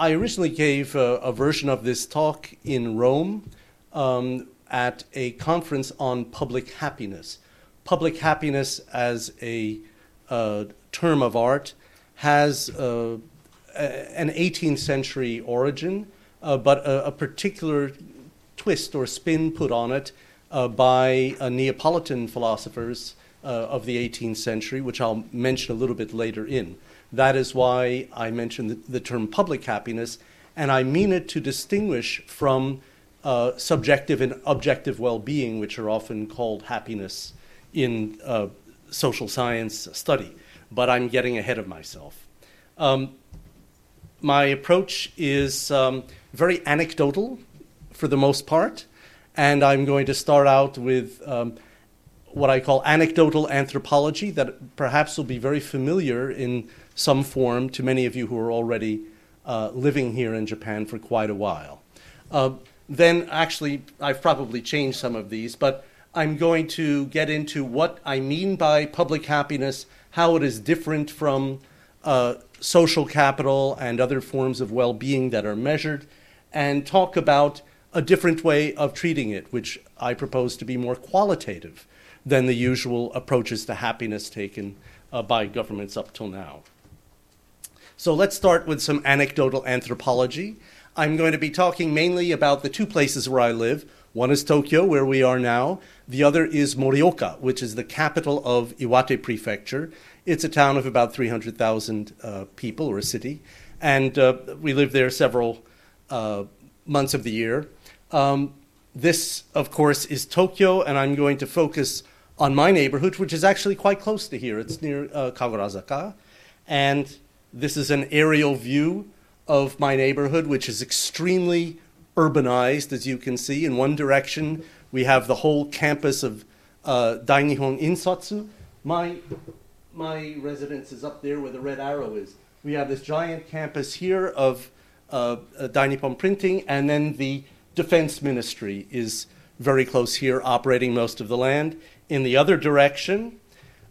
I originally gave a, a, version of this talk in Rome um, at a conference on public happiness. Public happiness as a uh, term of art has uh, a, an 18th century origin, uh, but a, a, particular twist or spin put on it uh, by Neapolitan philosophers uh, of the 18th century, which I'll mention a little bit later in. That is why I mentioned the, the term public happiness, and I mean it to distinguish from uh, subjective and objective well being, which are often called happiness in uh, social science study. But I'm getting ahead of myself. Um, my approach is um, very anecdotal for the most part, and I'm going to start out with um, what I call anecdotal anthropology that perhaps will be very familiar in some form to many of you who are already uh, living here in Japan for quite a while. Uh, then, actually, I've probably changed some of these, but I'm going to get into what I mean by public happiness, how it is different from uh, social capital and other forms of well being that are measured, and talk about a different way of treating it, which I propose to be more qualitative than the usual approaches to happiness taken uh, by governments up till now. So let's start with some anecdotal anthropology. I'm going to be talking mainly about the two places where I live. One is Tokyo, where we are now. The other is Morioka, which is the capital of Iwate Prefecture. It's a town of about 300,000 uh, people, or a city. And uh, we live there several uh, months of the year. Um, this, of course, is Tokyo, and I'm going to focus on my neighborhood, which is actually quite close to here. It's near uh, Kagurazaka. And this is an aerial view of my neighborhood, which is extremely urbanized, as you can see. In one direction, we have the whole campus of uh, Dainihon Insatsu. My, my residence is up there where the red arrow is. We have this giant campus here of uh, uh, Dainippon Printing, and then the Defense Ministry is very close here, operating most of the land in the other direction,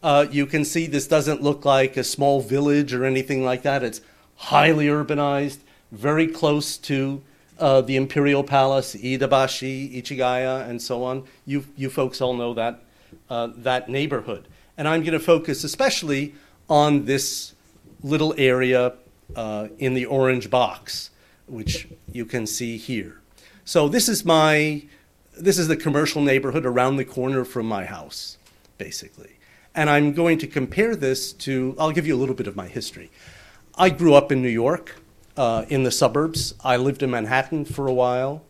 uh, you can see this doesn't look like a small village or anything like that. It's highly urbanized, very close to uh, the Imperial Palace, Iidabashi, Ichigaya, and so on. You, you folks all know that, uh, that neighborhood. And I'm going to focus especially on this little area uh, in the orange box, which you can see here. So this is my this is the commercial neighborhood around the corner from my house, basically. And I'm going to compare this to, I'll give you a little bit of my history. I grew up in New York, uh, in the suburbs. I lived in Manhattan for a while.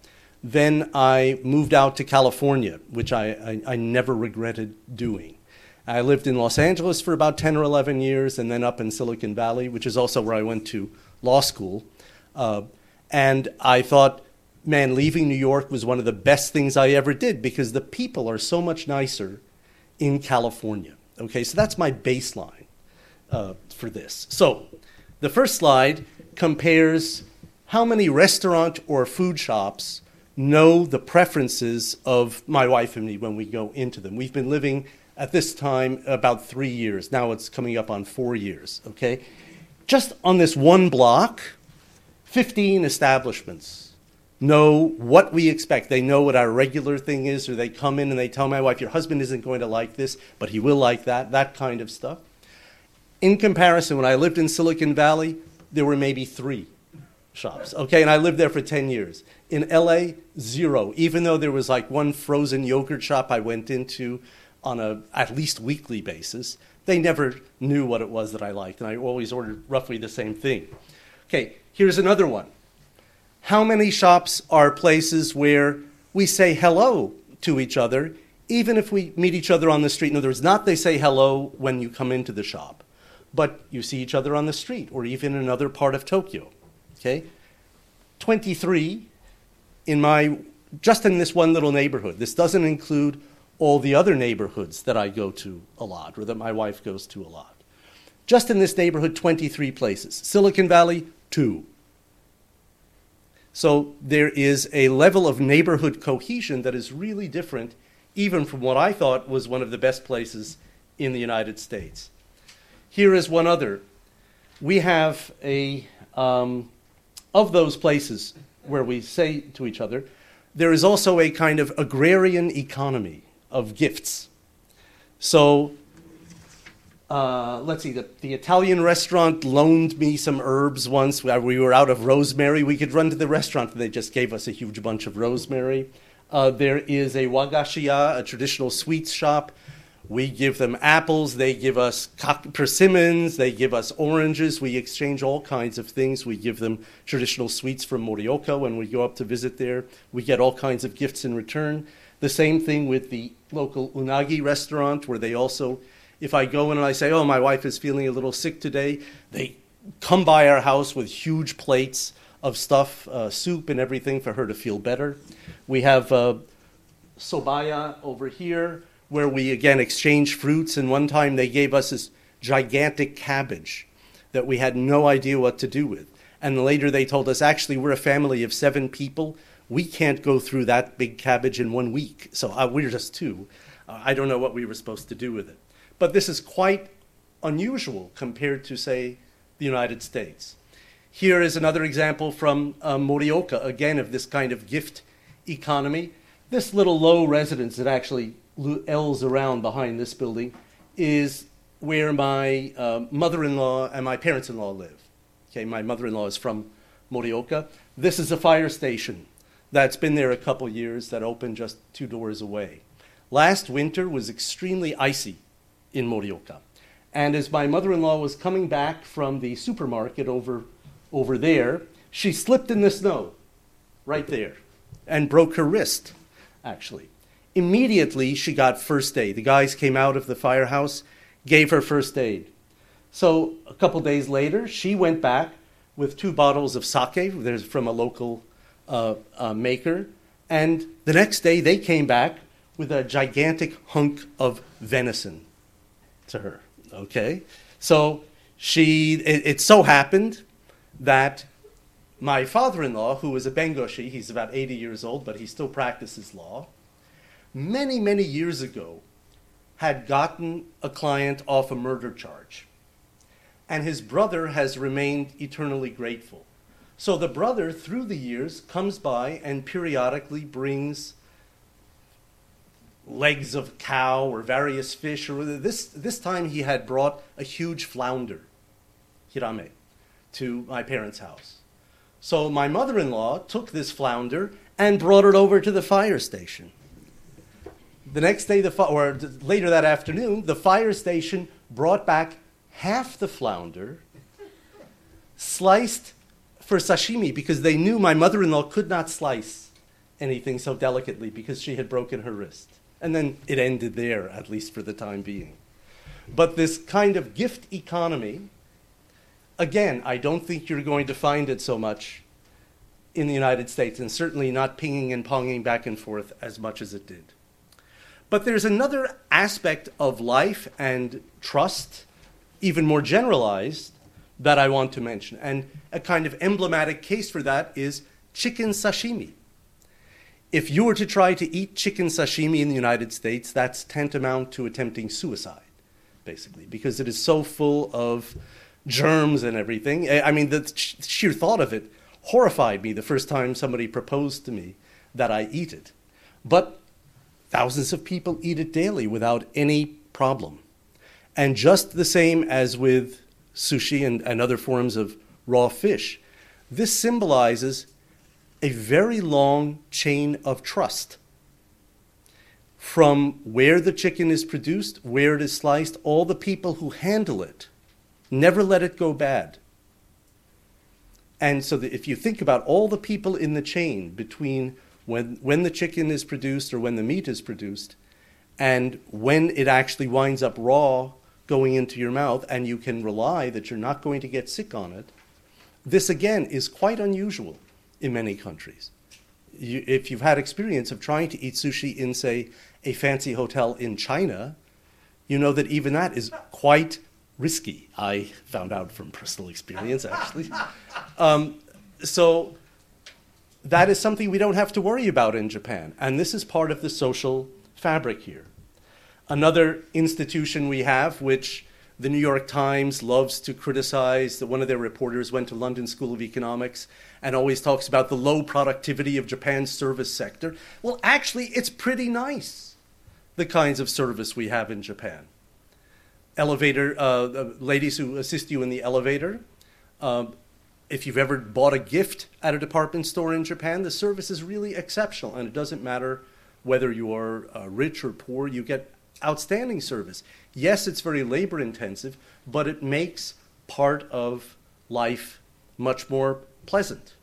Then I moved out to California, which I, I, I never regretted doing. I lived in Los Angeles for about 10 or 11 years, and then up in Silicon Valley, which is also where I went to law school. Uh, and I thought, man, leaving New York was one of the best things I ever did because the people are so much nicer in California. Okay, so that's my baseline uh, for this. So the first slide compares how many restaurant or food shops know the preferences of my wife and me when we go into them. We've been living at this time about three years. Now it's coming up on four years, okay? Just on this one block, 15 establishments know what we expect. They know what our regular thing is, or they come in and they tell my wife, Your husband isn't going to like this, but he will like that, that kind of stuff. In comparison, when I lived in Silicon Valley, there were maybe three shops, okay, and I lived there for 10 years. In LA, zero, even though there was like one frozen yogurt shop I went into on a at least weekly basis. They never knew what it was that I liked, and I always ordered roughly the same thing. Okay, here's another one how many shops are places where we say hello to each other, even if we meet each other on the street? In other words, not they say hello when you come into the shop, but you see each other on the street or even in another part of Tokyo. Okay? 23 in my just in this one little neighborhood. This doesn't include all the other neighborhoods that I go to a lot or that my wife goes to a lot. Just in this neighborhood, 23 places. Silicon Valley, two. So there is a level of neighborhood cohesion that is really different, even from what I thought was one of the best places in the United States. Here is one other. We have a, um, of those places where we say to each other, there is also a kind of agrarian economy of gifts. So uh, let's see, the, the, Italian restaurant loaned me some herbs once. We were out of rosemary. We could run to the restaurant, and they just gave us a huge bunch of rosemary. Uh, there is a wagashiya, a traditional sweets shop. We give them apples, they give us persimmons, they give us oranges. We exchange all kinds of things. We give them traditional sweets from Morioka when we go up to visit there. We get all kinds of gifts in return. The same thing with the local unagi restaurant, where they also if I go in and I say, oh, my wife is feeling a little sick today, they come by our house with huge plates of stuff, uh, soup and everything for her to feel better. We have uh, sobaya over here where we again exchange fruits. And one time they gave us this gigantic cabbage that we had no idea what to do with. And later they told us, actually, we're a family of seven people. We can't go through that big cabbage in one week. So uh, we're just two. Uh, I don't know what we were supposed to do with it. But this is quite unusual compared to, say, the United States. Here is another example from uh, Morioka, again, of this kind of gift economy. This little low residence that actually ells around behind this building is where my uh, mother in law and my parents in law live. Okay, my mother in law is from Morioka. This is a fire station that's been there a couple years that opened just two doors away. Last winter was extremely icy in Morioka. And as my mother in law was coming back from the supermarket over, over there, she slipped in the snow right there and broke her wrist, actually. Immediately, she got first aid. The guys came out of the firehouse, gave her first aid. So, a couple days later, she went back with two bottles of sake there's from a local uh, uh, maker. And the next day, they came back with a gigantic hunk of venison to her. Okay? So she, it, it so happened that my father in law, who is a Bengoshi, he's about 80 years old, but he still practices law, many, many years ago had gotten a client off a murder charge. And his brother has remained eternally grateful. So the brother, through the years, comes by and periodically brings legs of cow or various fish. Or this, this time he had brought a huge flounder, hirame, to my parents' house. So my mother in law took this flounder and brought it over to the fire station. The next day, the or later that afternoon, the fire station brought back half the flounder, sliced for sashimi because they knew my mother in law could not slice anything so delicately because she had broken her wrist. And then it ended there, at least for the time being. But this kind of gift economy, again, I don't think you're going to find it so much in the United States, and certainly not pinging and ponging back and forth as much as it did. But there's another aspect of life and trust, even more generalized, that I want to mention. And a kind of emblematic case for that is chicken sashimi if you were to try to eat chicken sashimi in the United States, that's tantamount to attempting suicide, basically, because it is so full of germs and everything. I mean, the sheer thought of it horrified me the first time somebody proposed to me that I eat it. But thousands of people eat it daily without any problem. And just the same as with sushi and, and other forms of raw fish, this symbolizes a very long chain of trust from where the chicken is produced, where it is sliced, all the people who handle it never let it go bad. And so if you think about all the people in the chain between when, when the chicken is produced or when the meat is produced and when it actually winds up raw going into your mouth and you can rely that you're not going to get sick on it, this again is quite unusual in many countries. You, if you've had experience of trying to eat sushi in, say, a fancy hotel in China, you know that even that is quite risky. I found out from personal experience, actually. Um, so that is something we don't have to worry about in Japan. And this is part of the social fabric here. Another institution we have, which the New York Times loves to criticize, that one of their reporters went to London School of Economics and always talks about the low productivity of Japan's service sector. Well, actually, it's pretty nice, the kinds of service we have in Japan. Elevator, uh, ladies who assist you in the elevator. Uh, if you've ever bought a gift at a department store in Japan, the service is really exceptional, and it doesn't matter whether you are uh, rich or poor, you get outstanding service. Yes, it's very labor intensive, but it makes part of life much more pleasant.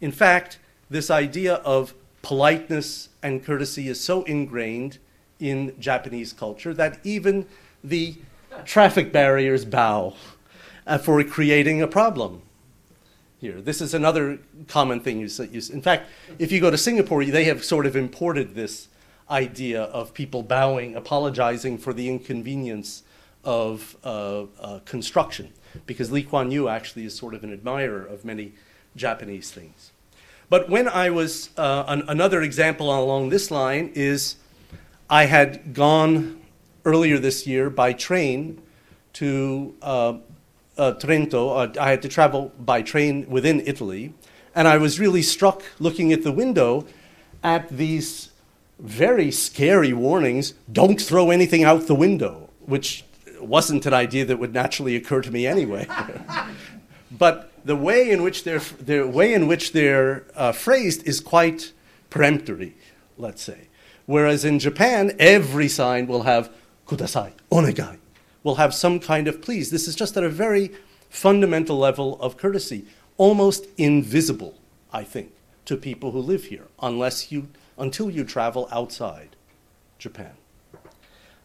In fact, this idea of politeness and courtesy is so ingrained in Japanese culture that even the traffic barriers bow uh, for creating a problem here. This is another common thing you see. In fact, if you go to Singapore, they have sort of imported this idea of people bowing, apologizing for the inconvenience of uh, uh, construction, because Lee Kuan Yew actually is sort of an admirer of many Japanese things. But when I was, uh, an, another example along this line is I had gone earlier this year by train to uh, uh, Trento. Uh, I had to travel by train within Italy, and I was really struck looking at the window at these very scary warnings don't throw anything out the window, which wasn't an idea that would naturally occur to me anyway. but the way in which they're, the way in which they're uh, phrased is quite peremptory, let's say. Whereas in Japan, every sign will have kudasai, onegai, will have some kind of please. This is just at a very fundamental level of courtesy, almost invisible, I think, to people who live here, unless you until you travel outside Japan.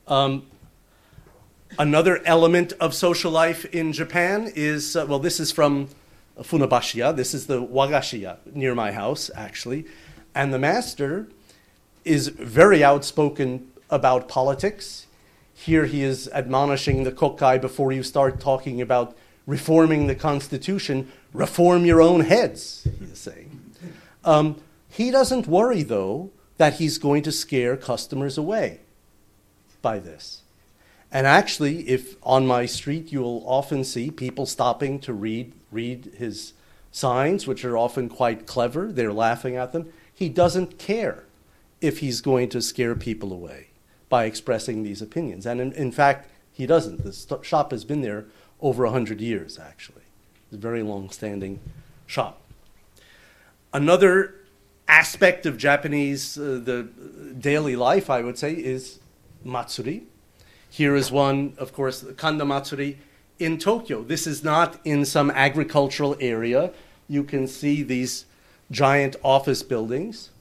Um, another element of social life in Japan is uh, well, this is from Funabashiya. This is the Wagashiya near my house, actually. And the master is very outspoken about politics. Here he is admonishing the kokai before you start talking about reforming the constitution, reform your own heads, he is saying. Um, he doesn't worry, though, that he's going to scare customers away by this. And actually, if on my street you'll often see people stopping to read, read his signs, which are often quite clever, they're laughing at them. He doesn't care if he's going to scare people away by expressing these opinions. And in, in fact, he doesn't. The st- shop has been there over 100 years, actually. It's a very long standing shop. Another aspect of Japanese uh, the daily life, I would say, is matsuri. Here is one, of course, the Kanda Matsuri in Tokyo. This is not in some agricultural area. You can see these giant office buildings.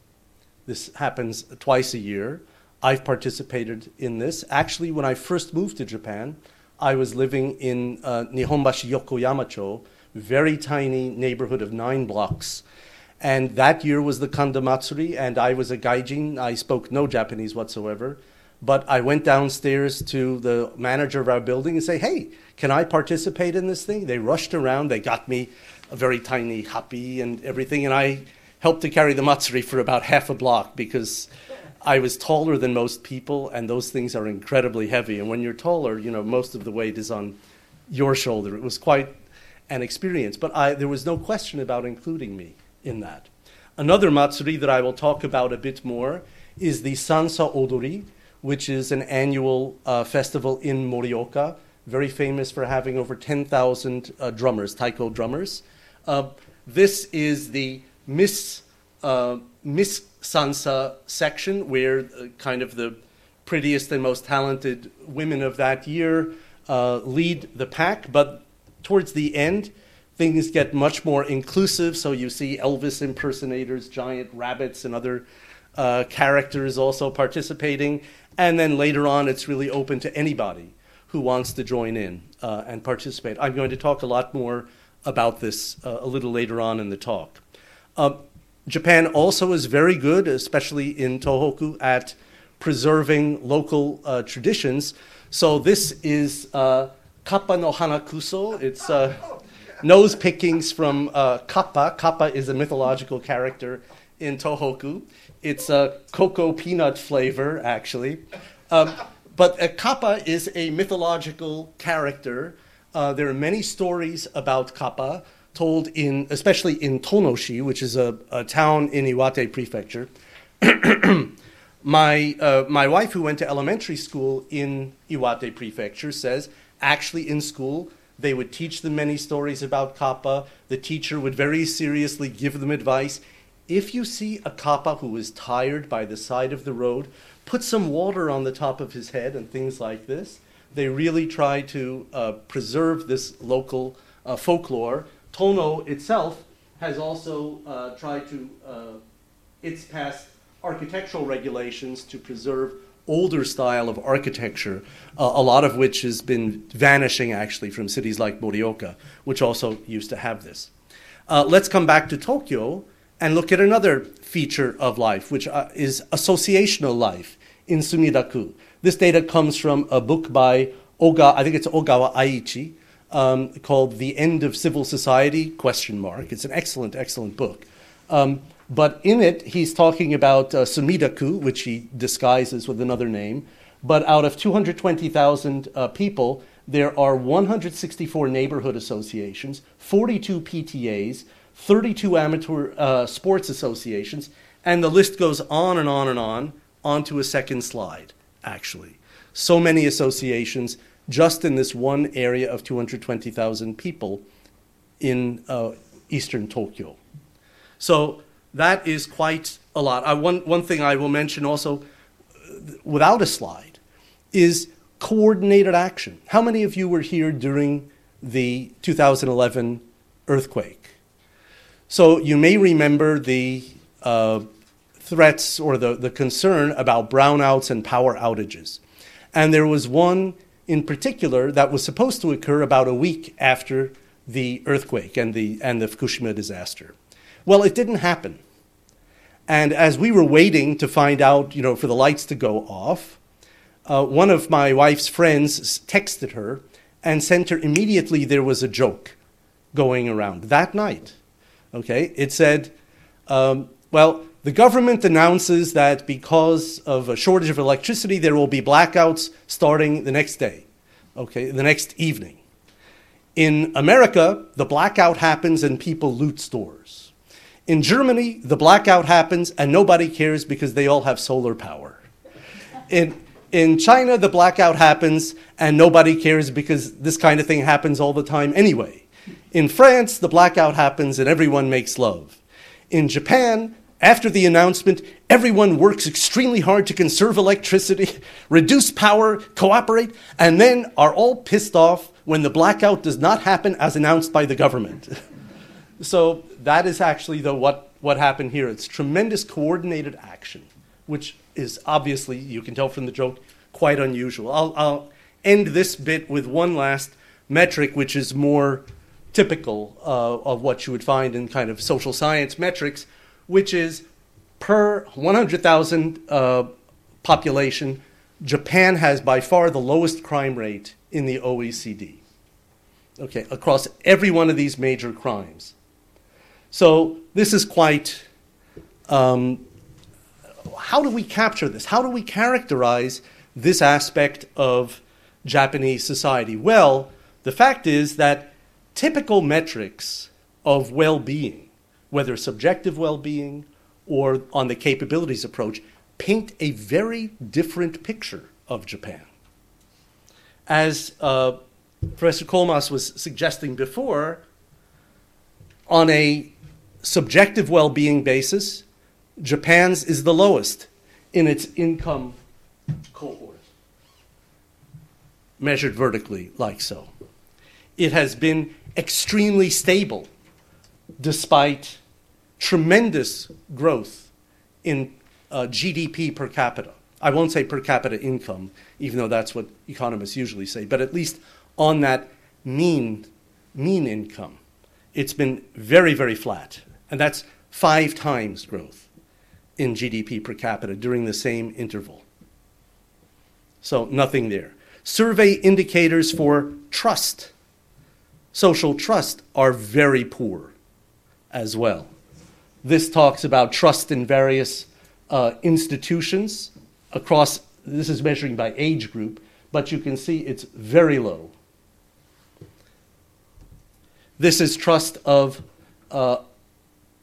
This happens twice a year. I've participated in this. Actually, when I first moved to Japan, I was living in uh, Nihonbashi Yokoyamacho, very tiny neighborhood of nine blocks and that year was the Kanda Matsuri, and I was a gaijin. I spoke no Japanese whatsoever. But I went downstairs to the manager of our building and say, "Hey, can I participate in this thing?" They rushed around. They got me a very tiny happi and everything, and I helped to carry the matsuri for about half a block because I was taller than most people, and those things are incredibly heavy. And when you're taller, you know most of the weight is on your shoulder. It was quite an experience, but I, there was no question about including me in that. Another matsuri that I will talk about a bit more is the Sansa Odori, which is an annual uh, festival in Morioka, very famous for having over 10,000 uh, drummers, taiko drummers. Uh, this is the Miss, uh, Miss Sansa section, where uh, kind of the prettiest and most talented women of that year uh, lead the pack. But towards the end, things get much more inclusive. So you see Elvis impersonators, giant rabbits, and other characters also participating. And then later on, it's really open to anybody who wants to join in uh, and participate. I'm going to talk a lot more about this uh, a little later on in the talk. Uh, Japan also is very good, especially in Tohoku, at preserving local uh, traditions. So this is uh, Kappa no Hanakuso. It's uh, nose pickings from Kappa. Kappa is a mythological character in Tohoku. It's a cocoa peanut flavor, actually. Um, but a Kappa is a mythological character. Uh, there are many stories about Kappa. told in, especially in Tonoshi, which is a, a town in Iwate Prefecture. my, uh, my wife, who went to elementary school in Iwate Prefecture, says actually in school they would teach them many stories about kappa. The teacher would very seriously give them advice. If you see a kappa who is tired by the side of the road, put some water on the top of his head and things like this. They really try to uh, preserve this local uh, folklore. Tono itself has also uh, tried to, uh, it's passed architectural regulations to preserve older style of architecture, uh, a lot of which has been vanishing actually from cities like Morioka, which also used to have this. Uh, let's come back to Tokyo and look at another feature of life, which uh, is associational life in Sumidaku. This data comes from a book by Oga, I think it's Ogawa Aichi, um, called "The End of Civil Society?" Question mark. It's an excellent, excellent book. Um, but in it, he's talking about uh, Sumidaku, which he disguises with another name. But out of 220,000 uh, people, there are 164 neighborhood associations, 42 PTAs, 32 amateur uh, sports associations, and the list goes on and on and on, onto a second slide, actually. So many associations just in this one area of 220,000 people in uh, eastern Tokyo. So that is quite a lot. I, one, one thing I will mention also, without a slide, is coordinated action. How many of you were here during the 2011 earthquake? So you may remember the uh, threats or the, the concern about brownouts and power outages. And there was one in particular that was supposed to occur about a week after the earthquake and the, and the Fukushima disaster. Well, it didn't happen. And as we were waiting to find out, you know, for the lights to go off, uh, one of my wife's friends texted her and sent her immediately there was a joke going around that night. Okay, it said, um, well, the government announces that because of a shortage of electricity, there will be blackouts starting the next day, okay, the next evening. In America, the blackout happens and people loot stores. In Germany, the blackout happens and nobody cares because they all have solar power. In, in China, the blackout happens and nobody cares because this kind of thing happens all the time anyway. In France, the blackout happens and everyone makes love. In Japan, after the announcement, everyone works extremely hard to conserve electricity, reduce power, cooperate, and then are all pissed off when the blackout does not happen as announced by the government. So that is actually the, what, what happened here. It's tremendous coordinated action, which is obviously, you can tell from the joke, quite unusual. I'll, I'll end this bit with one last metric, which is more typical uh, of what you would find in kind of social science metrics, which is per 100,000 uh, population, Japan has by far the lowest crime rate in the OECD. Okay, across every one of these major crimes. So this is quite. Um, how do we capture this? How do we characterize this aspect of Japanese society? Well, the fact is that typical metrics of well being, whether subjective well being or on the capabilities approach, paint a very different picture of Japan. As uh, Professor Coulmas was suggesting before, on a subjective well being basis, Japan's is the lowest in its income cohort, measured vertically, like so. It has been extremely stable despite tremendous growth in uh, GDP per capita. I won't say per capita income, even though that's what economists usually say, but at least on that mean, mean income, it's been very, very flat and that's five times growth in GDP per capita during the same interval. So, nothing there. Survey indicators for trust, social trust, are very poor as well. This talks about trust in various uh, institutions across, this is measuring by age group, but you can see it's very low. This is trust of uh,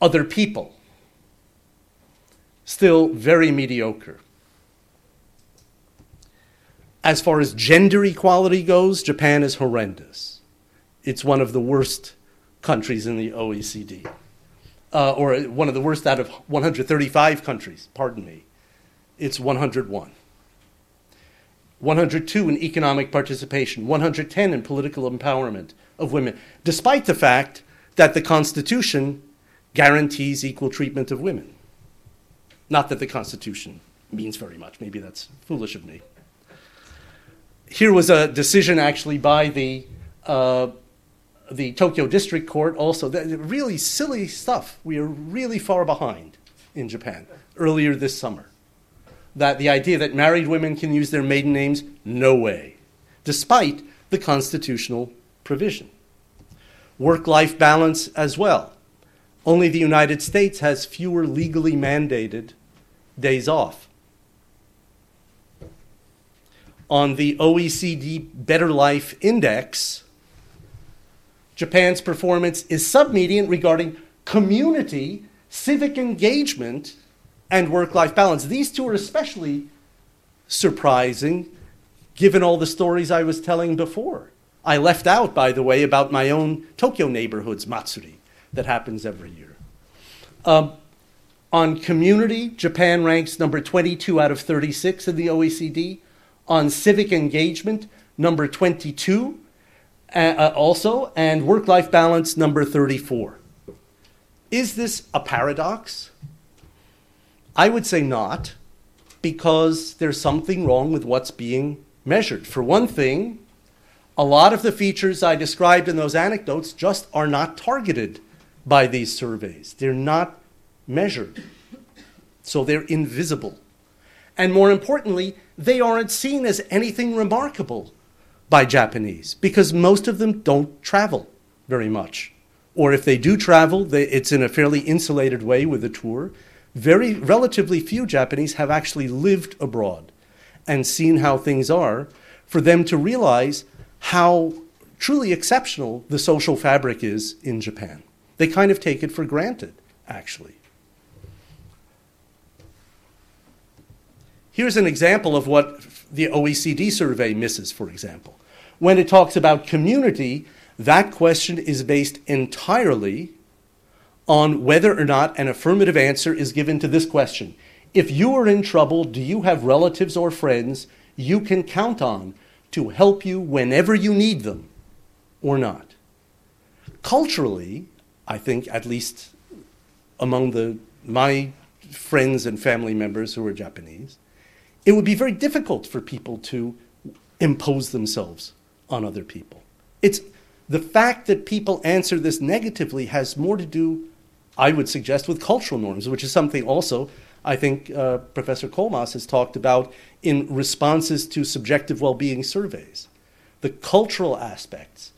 other people. Still very mediocre. As far as gender equality goes, Japan is horrendous. It's one of the worst countries in the OECD, uh, or one of the worst out of 135 countries, pardon me. It's 101. 102 in economic participation, 110 in political empowerment of women, despite the fact that the Constitution guarantees equal treatment of women. Not that the Constitution means very much, maybe that's foolish of me. Here was a decision actually by the, uh, the Tokyo District Court, also, really silly stuff. We are really far behind in Japan earlier this summer that the idea that married women can use their maiden names, no way, despite the constitutional provision. Work life balance as well. Only the United States has fewer legally mandated days off. On the OECD Better Life Index, Japan's performance is submedian regarding community, civic engagement, and work life balance. These two are especially surprising given all the stories I was telling before. I left out, by the way, about my own Tokyo neighborhood's Matsuri that happens every year. Um, on community, Japan ranks number 22 out of 36 in the OECD. On civic engagement, number 22 uh, uh, also, and work life balance, number 34. Is this a paradox? I would say not, because there's something wrong with what's being measured. For one thing, a lot of the features I described in those anecdotes just are not targeted by these surveys. They're not measured. So they're invisible. And more importantly, they aren't seen as anything remarkable by Japanese because most of them don't travel very much. Or if they do travel, they, it's in a fairly insulated way with a tour very relatively few Japanese have actually lived abroad and seen how things are for them to realize how truly exceptional the social fabric is in Japan. They kind of take it for granted, actually. Here's an example of what the OECD survey misses, for example. When it talks about community, that question is based entirely on whether or not an affirmative answer is given to this question. If you are in trouble, do you have relatives or friends you can count on to help you whenever you need them or not? Culturally, I think, at least among the, my friends and family members who are Japanese, it would be very difficult for people to impose themselves on other people. It's the fact that people answer this negatively has more to do I would suggest, with cultural norms, which is something also I think uh, Professor Coulmas has talked about in responses to subjective well being surveys. The cultural aspects.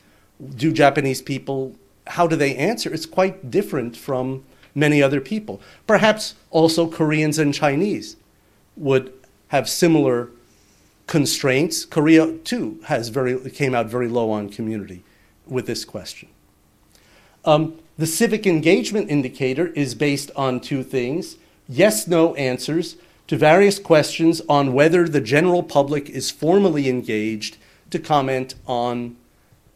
Do Japanese people, how do they answer? It's quite different from many other people. Perhaps also Koreans and Chinese would have similar constraints. Korea, too, has very, came out very low on community with this question. Um, the civic engagement indicator is based on two things yes no answers to various questions on whether the general public is formally engaged to comment on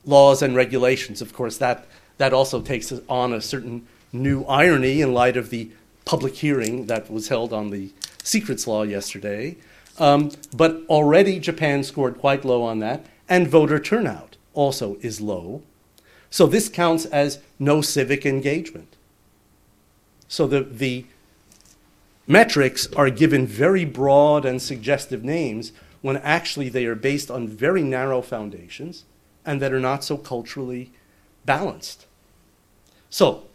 laws and regulations. Of course, that, that also takes on a certain new irony in light of the public hearing that was held on the secrets law yesterday. Um, but already Japan scored quite low on that, and voter turnout also is low. So this counts as no civic engagement. So the, the metrics are given very broad and suggestive names when actually they are based on very narrow foundations and that are not so culturally balanced. So,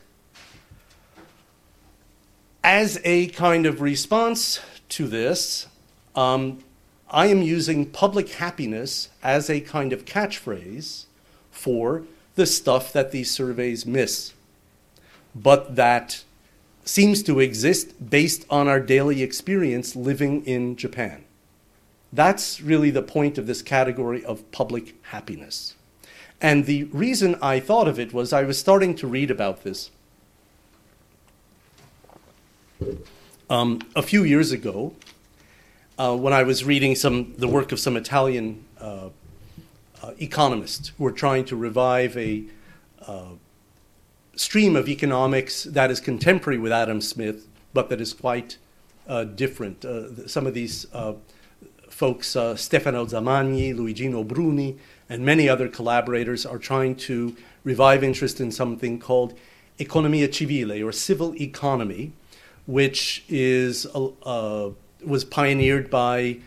as a kind of response to this, um, I am using public happiness as a kind of catchphrase for the stuff that these surveys miss, but that seems to exist based on our daily experience living in Japan. That's really the point of this category of public happiness. And the reason I thought of it was I was starting to read about this um, a few years ago uh, when I was reading some the work of some Italian uh, uh, economists who were trying to revive a uh, stream of economics that is contemporary with Adam Smith, but that is quite uh, different. Uh, some of these folks, Stefano Zamagni, Luigino Bruni, and many other collaborators are trying to revive interest in something called economia civile or civil economy, which is uh, was pioneered by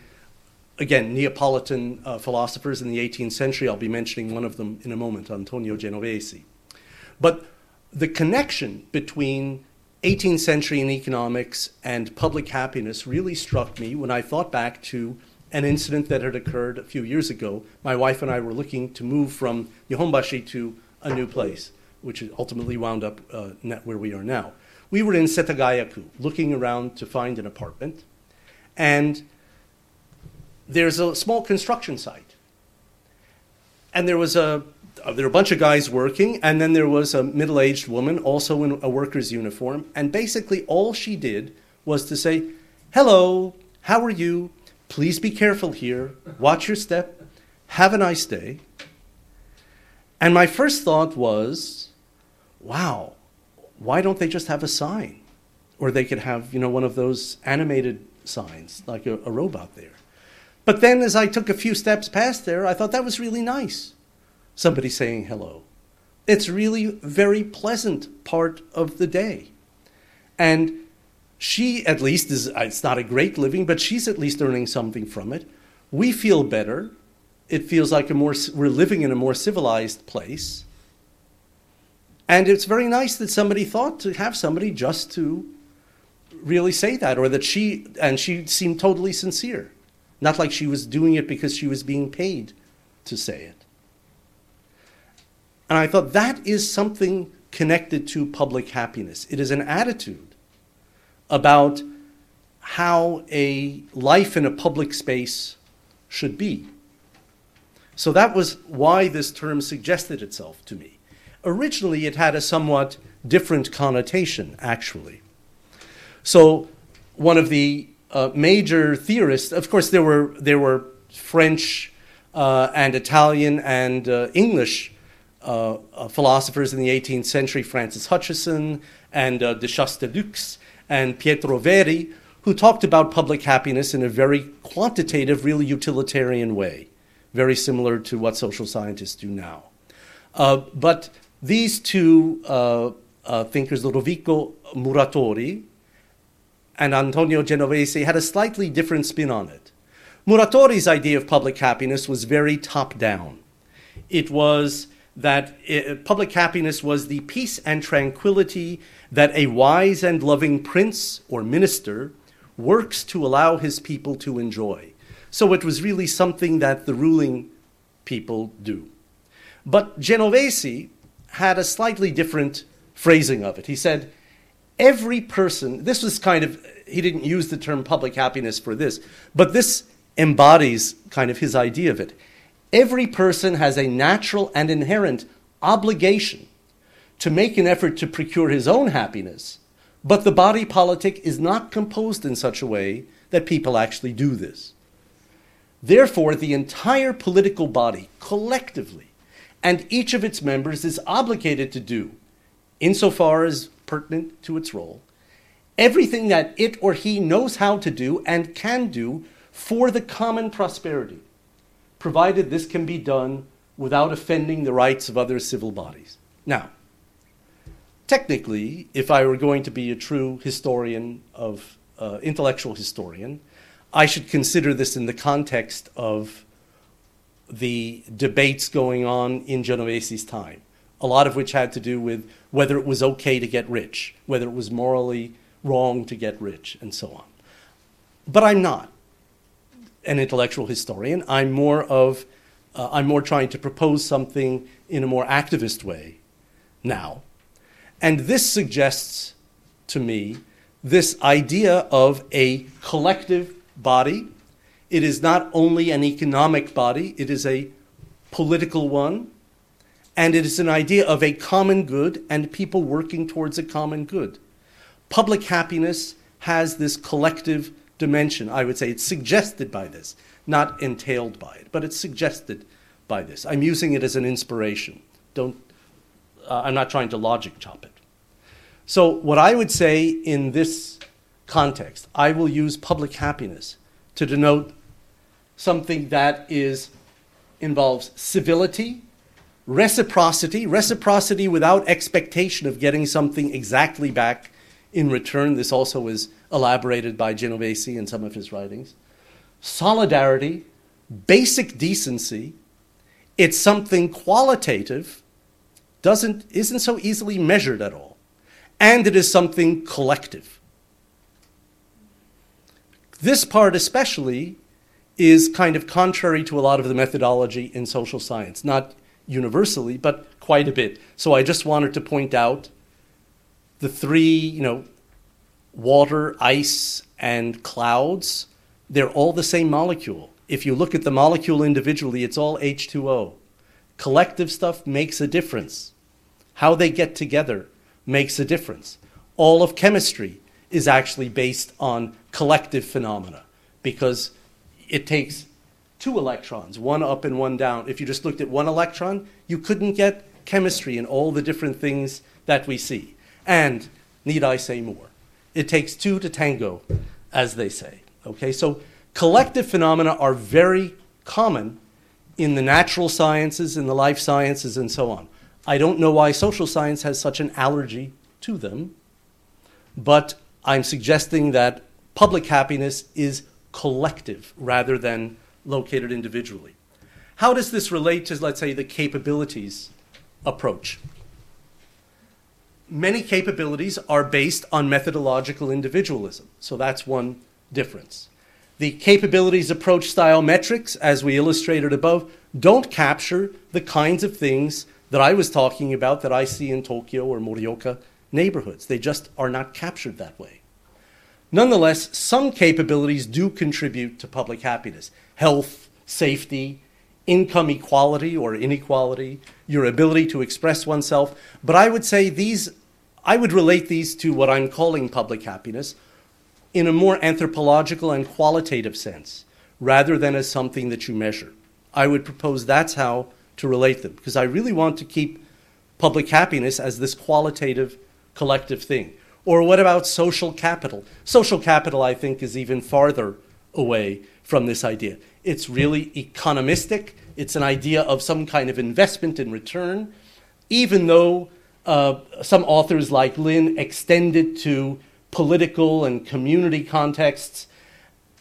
again Neapolitan uh, philosophers in the 18th century. I'll be mentioning one of them in a moment, Antonio Genovesi. But the connection between 18th century in economics and public happiness really struck me when I thought back to an incident that had occurred a few years ago. My wife and I were looking to move from Nihonbashi to a new place, which ultimately wound up uh, where we are now. We were in Setagayaku looking around to find an apartment, and there's a small construction site. And there was a there were a bunch of guys working, and then there was a middle aged woman, also in a worker's uniform. And basically, all she did was to say, Hello, how are you? Please be careful here. Watch your step. Have a nice day. And my first thought was, Wow, why don't they just have a sign? Or they could have, you know, one of those animated signs, like a, a robot there. But then as I took a few steps past there, I thought that was really nice somebody saying hello. It's really very pleasant part of the day. And she at least is uh, it's not a great living, but she's at least earning something from it. We feel better. It feels like a more we're living in a more civilized place. And it's very nice that somebody thought to have somebody just to really say that, or that she, and she seemed totally sincere. Not like she was doing it because she was being paid to say it. And I thought that is something connected to public happiness. It is an attitude about how a life in a public space should be. So that was why this term suggested itself to me. Originally, it had a somewhat different connotation, actually. So, one of the uh, major theorists, of course, there were, there were French uh, and Italian and uh, English uh, uh, philosophers in the 18th century, Francis Hutcheson and uh, de Chastellux and Pietro Verri, who talked about public happiness in a very quantitative, really utilitarian way, very similar to what social scientists do now. Uh, but these two uh, uh, thinkers, Lodovico Muratori and Antonio Genovesi, had a slightly different spin on it. Muratori's idea of public happiness was very top down. It was that it, public happiness was the peace and tranquility that a wise and loving prince or minister works to allow his people to enjoy. So it was really something that the ruling people do. But Genovesi had a slightly different phrasing of it. He said, every person, this was kind of, he didn't use the term public happiness for this, but this embodies kind of his idea of it. Every person has a natural and inherent obligation to make an effort to procure his own happiness, but the body politic is not composed in such a way that people actually do this. Therefore, the entire political body, collectively, and each of its members is obligated to do, insofar as pertinent to its role, everything that it or he knows how to do and can do for the common prosperity provided this can be done without offending the rights of other civil bodies. Now, technically, if I were going to be a true historian of uh, intellectual historian, I should consider this in the context of the debates going on in Genovesi's time, a lot of which had to do with whether it was okay to get rich, whether it was morally wrong to get rich, and so on. But I'm not an intellectual historian. I'm more of uh, I'm more trying to propose something in a more activist way now. And this suggests to me this idea of a collective body. It is not only an economic body, it is a political one. and it is an idea of a common good and people working towards a common good. Public happiness has this collective dimension. I would say it's suggested by this, not entailed by it, but it's suggested by this. I'm using it as an inspiration. Don't, uh, I'm not trying to logic chop it. So, what I would say in this context, I will use public happiness to denote something that is involves civility, reciprocity, reciprocity without expectation of getting something exactly back in return. This also is elaborated by Genovesi in some of his writings. Solidarity, basic decency, it's something qualitative, doesn't, isn't so easily measured at all. And it is something collective. This part, especially, is kind of contrary to a lot of the methodology in social science, not universally, but quite a bit. So I just wanted to point out the three, you know, water, ice, and clouds, they're all the same molecule. If you look at the molecule individually, it's all H2O. Collective stuff makes a difference. How they get together makes a difference. All of chemistry is actually based on collective phenomena because it takes two electrons, one up and one down. If you just looked at one electron, you couldn't get chemistry and all the different things that we see. And need I say more? It takes two to tango, as they say. Okay, so collective phenomena are very common in the natural sciences, in the life sciences, and so on. I don't know why social science has such an allergy to them, but I'm suggesting that public happiness is collective rather than located individually. How does this relate to, let's say, the capabilities approach? Many capabilities are based on methodological individualism, so that's one difference. The capabilities approach style metrics, as we illustrated above, don't capture the kinds of things that I was talking about that I see in Tokyo or Morioka neighborhoods. They just are not captured that way. Nonetheless, some capabilities do contribute to public happiness health, safety, income equality or inequality, your ability to express oneself. But I would say these, I would relate these to what I'm calling public happiness in a more anthropological and qualitative sense, rather than as something that you measure. I would propose that's how to relate them, because I really want to keep public happiness as this qualitative collective thing. Or what about social capital? Social capital, I think, is even farther away from this idea. It's really economistic, it's an idea of some kind of investment in return, even though uh, some authors like Lin extend it to political and community contexts.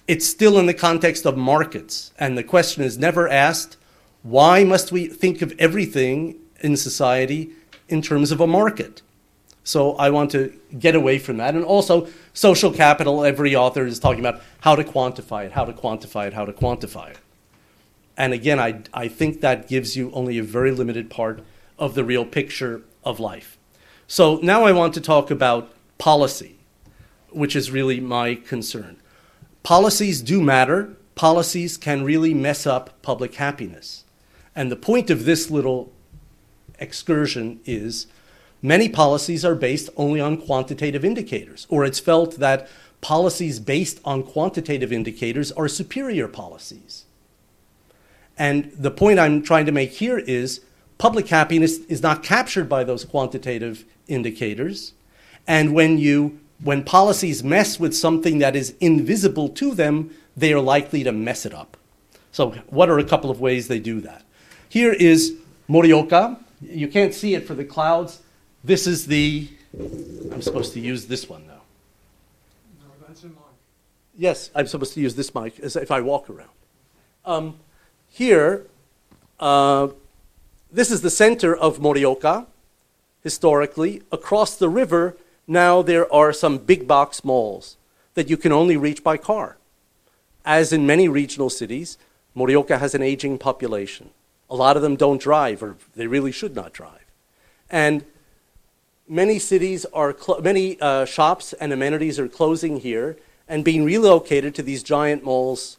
It's still in the context of markets. And the question is never asked why must we think of everything in society in terms of a market? So I want to get away from that. And also, social capital, every author is talking about how to quantify it, how to quantify it, how to quantify it. And again, I, I think that gives you only a very limited part of the real picture of life. So now I want to talk about policy, which is really my concern. Policies do matter. Policies can really mess up public happiness. And the point of this little excursion is Many policies are based only on quantitative indicators, or it's felt that policies based on quantitative indicators are superior policies. And the point I'm trying to make here is public happiness is not captured by those quantitative indicators. And when you when policies mess with something that is invisible to them, they are likely to mess it up. So, what are a couple of ways they do that? Here is Morioka. You can't see it for the clouds. This is the, I'm supposed to use this one now. No, that's a mic. Yes, I'm supposed to use this mic as if I walk around. Um, here, uh, this is the center of Morioka, historically. Across the river, now there are some big box malls that you can only reach by car. As in many regional cities, Morioka has an aging population. A lot of them don't drive, or they really should not drive. And many cities are, many uh, shops and amenities are closing here and being relocated to these giant malls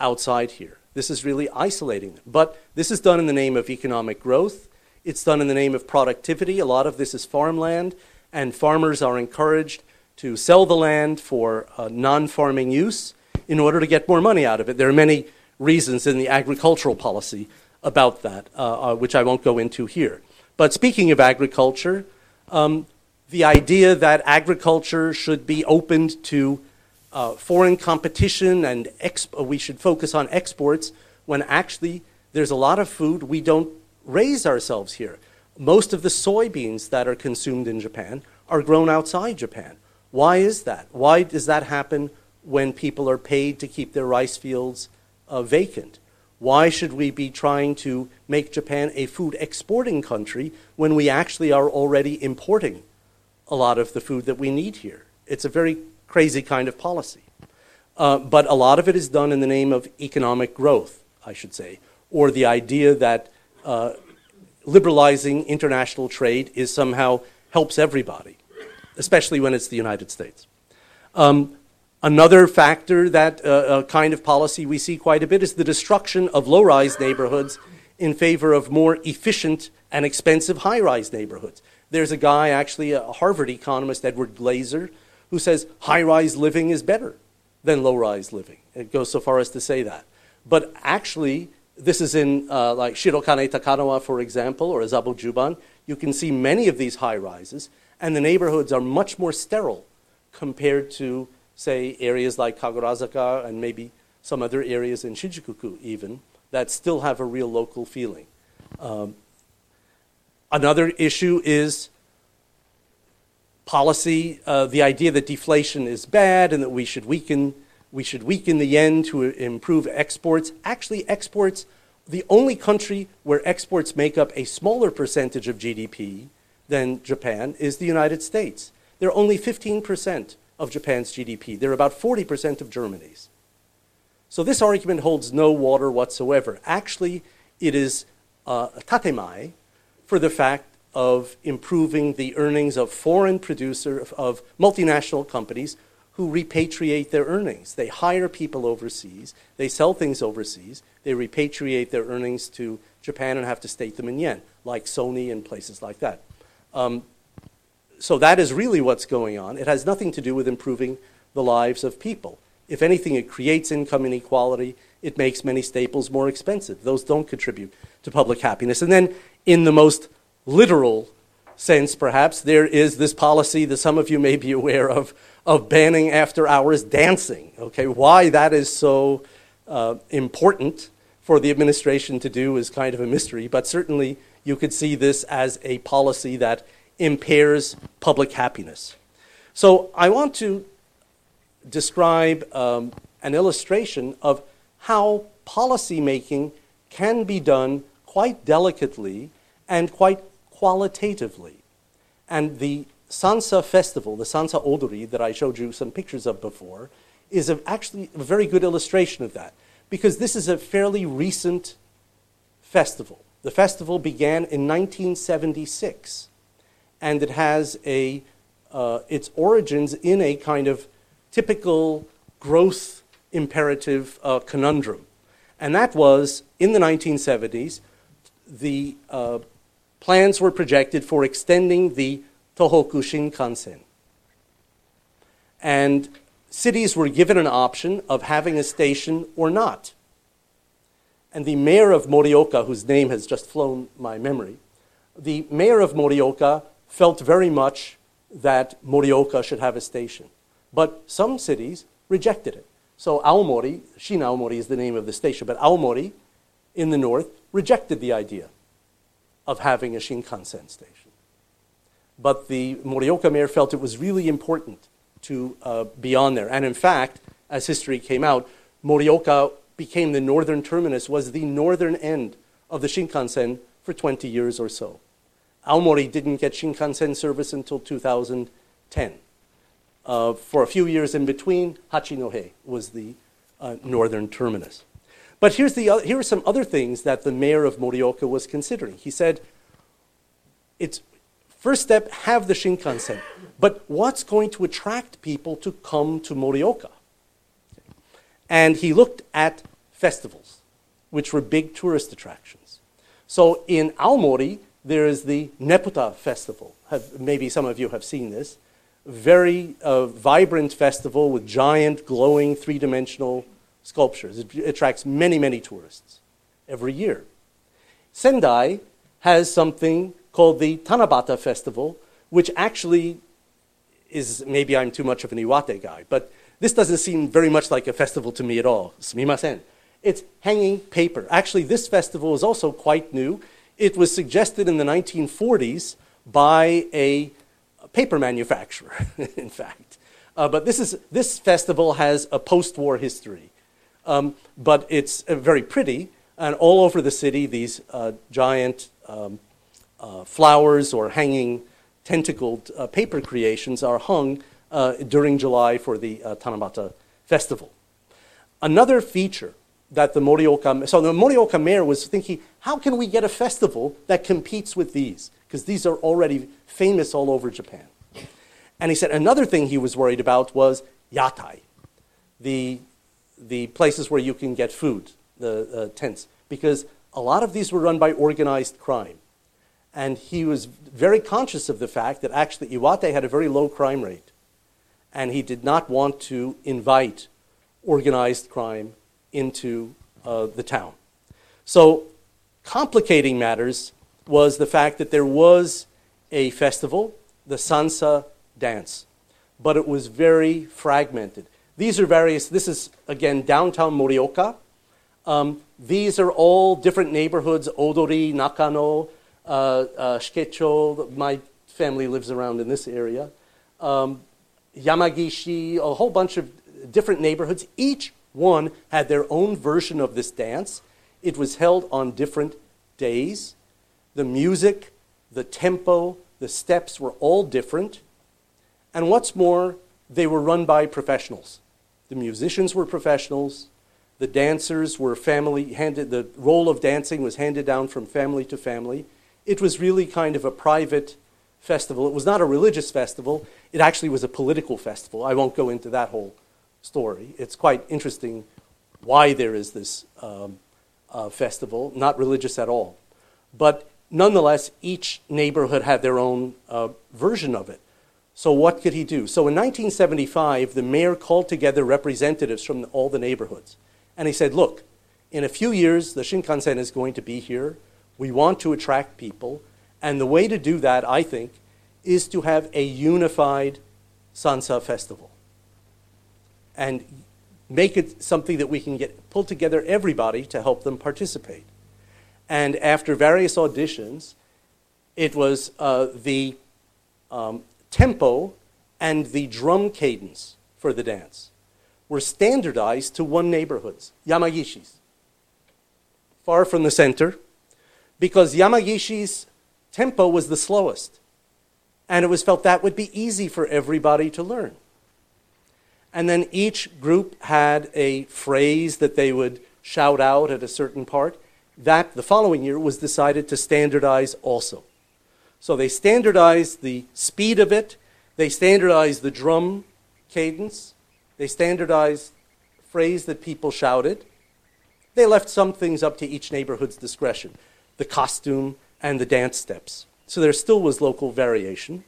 outside here. This is really isolating them. But this is done in the name of economic growth. It's done in the name of productivity. A lot of this is farmland, and farmers are encouraged to sell the land for uh, non farming use in order to get more money out of it. There are many reasons in the agricultural policy about that, uh, uh, which I won't go into here. But speaking of agriculture, um, the idea that agriculture should be opened to uh, foreign competition and exp- we should focus on exports when actually there's a lot of food we don't raise ourselves here. Most of the soybeans that are consumed in Japan are grown outside Japan. Why is that? Why does that happen when people are paid to keep their rice fields uh, vacant? Why should we be trying to make Japan a food exporting country when we actually are already importing a lot of the food that we need here? It's a very crazy kind of policy. Uh, but a lot of it is done in the name of economic growth, I should say, or the idea that uh, liberalizing international trade is somehow helps everybody, especially when it's the United States. Um, Another factor that uh, uh, kind of policy we see quite a bit is the destruction of low rise neighborhoods in favor of more efficient and expensive high rise neighborhoods. There's a guy, actually, a Harvard economist, Edward Glaeser, who says high rise living is better than low rise living. It goes so far as to say that. But actually, this is in uh, like Shirokane Takanawa, for example, or Azabu Juban, You can see many of these high rises, and the neighborhoods are much more sterile compared to say, areas like Kagurazaka and maybe some other areas in Shinjuku even that still have a real local feeling. Um, another issue is policy, uh, the idea that deflation is bad and that we should weaken we should weaken the yen to improve exports. Actually, exports, the only country where exports make up a smaller percentage of GDP than Japan is the United States. They're only 15 percent of Japan's GDP. They're about 40% of Germany's. So this argument holds no water whatsoever. Actually, it is uh, tatemae for the fact of improving the earnings of foreign producers, of multinational companies who repatriate their earnings. They hire people overseas, they sell things overseas, they repatriate their earnings to Japan and have to state them in yen, like Sony and places like that. Um, so that is really what's going on. It has nothing to do with improving the lives of people. If anything, it creates income inequality. It makes many staples more expensive. Those don't contribute to public happiness. And then, in the most literal sense, perhaps, there is this policy that some of you may be aware of of banning after hours dancing. Okay, why that is so uh, important for the administration to do is kind of a mystery, but certainly you could see this as a policy that impairs public happiness. So I want to describe um, an illustration of how policymaking can be done quite delicately and quite qualitatively. And the Sansa festival, the Sansa Odori that I showed you some pictures of before, is a, actually a very good illustration of that because this is a fairly recent festival. The festival began in 1976 and it has a, uh, its origins in a kind of typical growth imperative uh, conundrum. And that was in the 1970s, the uh, plans were projected for extending the Tohoku Shinkansen. And cities were given an option of having a station or not. And the mayor of Morioka, whose name has just flown my memory, the mayor of Morioka felt very much that Morioka should have a station. But some cities rejected it. So Aomori, Shin Aomori is the name of the station, but Aomori in the north rejected the idea of having a Shinkansen station. But the Morioka mayor felt it was really important to uh, be on there. And in fact, as history came out, Morioka became the northern terminus, was the northern end of the Shinkansen for 20 years or so. Aomori didn't get Shinkansen service until 2010. Uh, for a few years in between, Hachinohe was the uh, northern terminus. But here's the other, here are some other things that the mayor of Morioka was considering. He said, it's first step, have the Shinkansen. But what's going to attract people to come to Morioka? And he looked at festivals, which were big tourist attractions. So in Aomori, there is the Neputa Festival. Have, maybe some of you have seen this. Very uh, vibrant festival with giant, glowing, three dimensional sculptures. It attracts many, many tourists every year. Sendai has something called the Tanabata Festival, which actually is maybe I'm too much of an Iwate guy, but this doesn't seem very much like a festival to me at all. Sumimasen. It's hanging paper. Actually, this festival is also quite new. It was suggested in the 1940s by a paper manufacturer, in fact. Uh, but this, is, this festival has a post war history. Um, but it's uh, very pretty, and all over the city, these uh, giant um, uh, flowers or hanging tentacled uh, paper creations are hung uh, during July for the Tanabata festival. Another feature that the Morioka, so the Morioka mayor was thinking, how can we get a festival that competes with these? Because these are already famous all over Japan. And he said another thing he was worried about was yatai, the, the places where you can get food, the uh, tents, because a lot of these were run by organized crime. And he was very conscious of the fact that actually Iwate had a very low crime rate. And he did not want to invite organized crime into uh, the town. So, complicating matters was the fact that there was a festival, the Sansa dance, but it was very fragmented. These are various, this is again downtown Morioka. Um, these are all different neighborhoods Odori, Nakano, uh, uh, Shikecho. My family lives around in this area. Um, Yamagishi, a whole bunch of different neighborhoods, each one had their own version of this dance. It was held on different days. The music, the tempo, the steps were all different. And what's more, they were run by professionals. The musicians were professionals. The dancers were family handed, the role of dancing was handed down from family to family. It was really kind of a private festival. It was not a religious festival, it actually was a political festival. I won't go into that whole story. It's quite interesting why there is this um, uh, festival, not religious at all. But nonetheless, each neighborhood had their own uh, version of it. So, what could he do? So, in 1975, the mayor called together representatives from all the neighborhoods. And he said, Look, in a few years, the Shinkansen is going to be here. We want to attract people. And the way to do that, I think, is to have a unified Sansa festival and make it something that we can get pull together everybody to help them participate. And after various auditions, it was uh, the um, tempo and the drum cadence for the dance were standardized to one neighborhoods, Yamagishi's, far from the center, because Yamagishi's tempo was the slowest. And it was felt that would be easy for everybody to learn. And then each group had a phrase that they would shout out at a certain part. That, the following year, was decided to standardize also. So they standardized the speed of it, they standardized the drum cadence, they standardized phrase that people shouted. They left some things up to each neighborhood's discretion the costume and the dance steps. So there still was local variation.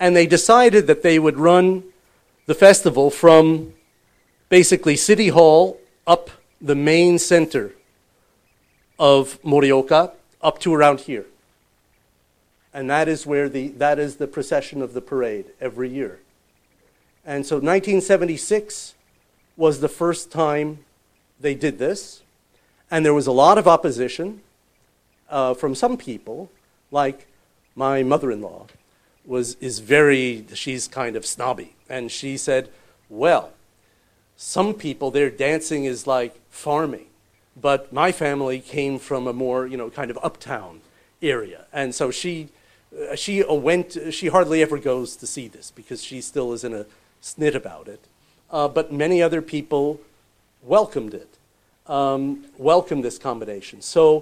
And they decided that they would run the festival from basically City Hall up the main center of Morioka up to around here. And that is where the, that is the procession of the parade every year. And so 1976 was the first time they did this. And there was a lot of opposition uh, from some people, like my mother in law, was, is very, she's kind of snobby. And she said, Well, some people, their dancing is like farming. But my family came from a more, you know, kind of uptown area. And so she, uh, she went, she hardly ever goes to see this because she still is in a snit about it. Uh, but many other people welcomed it, um, welcomed this combination. So